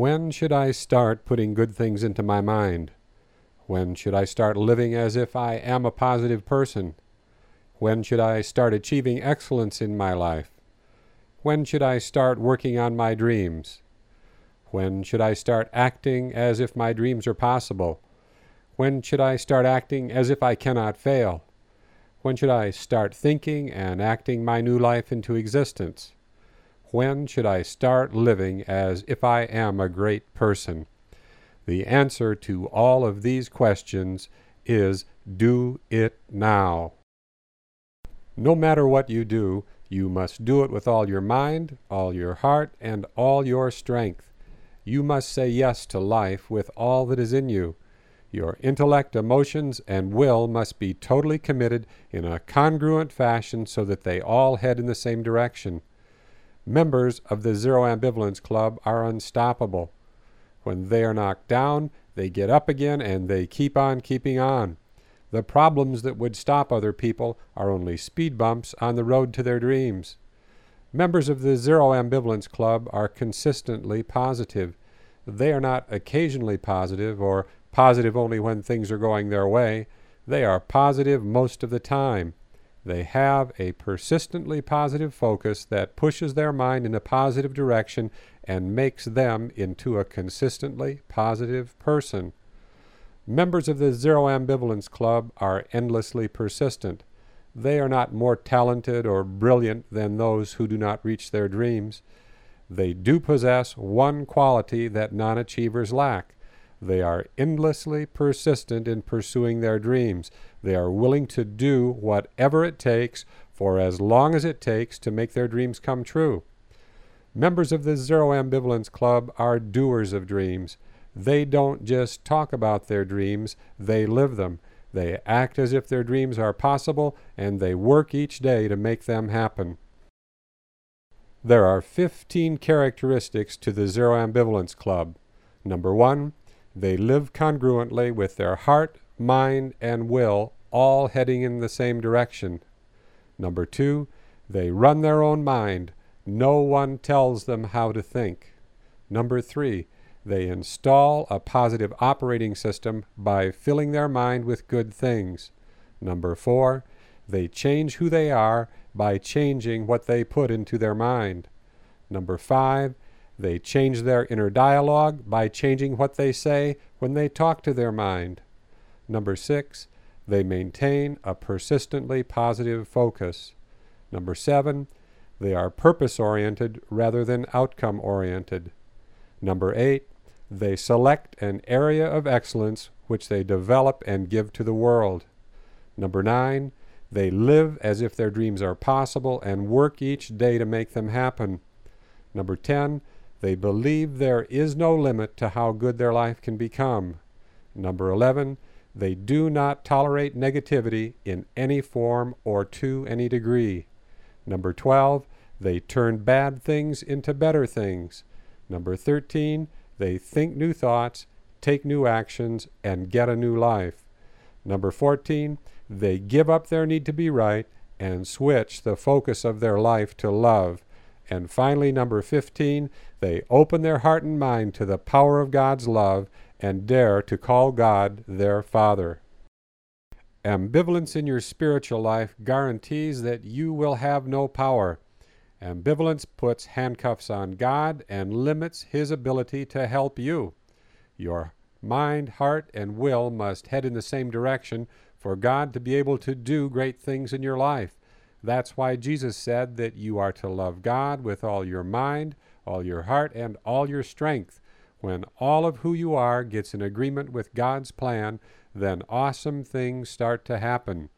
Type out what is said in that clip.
When should I start putting good things into my mind? When should I start living as if I am a positive person? When should I start achieving excellence in my life? When should I start working on my dreams? When should I start acting as if my dreams are possible? When should I start acting as if I cannot fail? When should I start thinking and acting my new life into existence? When should I start living as if I am a great person? The answer to all of these questions is do it now. No matter what you do, you must do it with all your mind, all your heart, and all your strength. You must say yes to life with all that is in you. Your intellect, emotions, and will must be totally committed in a congruent fashion so that they all head in the same direction. Members of the Zero Ambivalence Club are unstoppable. When they are knocked down, they get up again and they keep on keeping on. The problems that would stop other people are only speed bumps on the road to their dreams. Members of the Zero Ambivalence Club are consistently positive. They are not occasionally positive or positive only when things are going their way. They are positive most of the time. They have a persistently positive focus that pushes their mind in a positive direction and makes them into a consistently positive person. Members of the Zero Ambivalence Club are endlessly persistent. They are not more talented or brilliant than those who do not reach their dreams. They do possess one quality that non achievers lack. They are endlessly persistent in pursuing their dreams. They are willing to do whatever it takes for as long as it takes to make their dreams come true. Members of the Zero Ambivalence Club are doers of dreams. They don't just talk about their dreams, they live them. They act as if their dreams are possible, and they work each day to make them happen. There are 15 characteristics to the Zero Ambivalence Club. Number one, they live congruently with their heart, mind, and will all heading in the same direction. Number two, they run their own mind. No one tells them how to think. Number three, they install a positive operating system by filling their mind with good things. Number four, they change who they are by changing what they put into their mind. Number five, they change their inner dialogue by changing what they say when they talk to their mind. Number six, they maintain a persistently positive focus. Number seven, they are purpose oriented rather than outcome oriented. Number eight, they select an area of excellence which they develop and give to the world. Number nine, they live as if their dreams are possible and work each day to make them happen. Number 10, they believe there is no limit to how good their life can become. Number 11, they do not tolerate negativity in any form or to any degree. Number 12, they turn bad things into better things. Number 13, they think new thoughts, take new actions, and get a new life. Number 14, they give up their need to be right and switch the focus of their life to love. And finally, number 15, they open their heart and mind to the power of God's love and dare to call God their Father. Ambivalence in your spiritual life guarantees that you will have no power. Ambivalence puts handcuffs on God and limits His ability to help you. Your mind, heart, and will must head in the same direction for God to be able to do great things in your life. That's why Jesus said that you are to love God with all your mind, all your heart, and all your strength. When all of who you are gets in agreement with God's plan, then awesome things start to happen.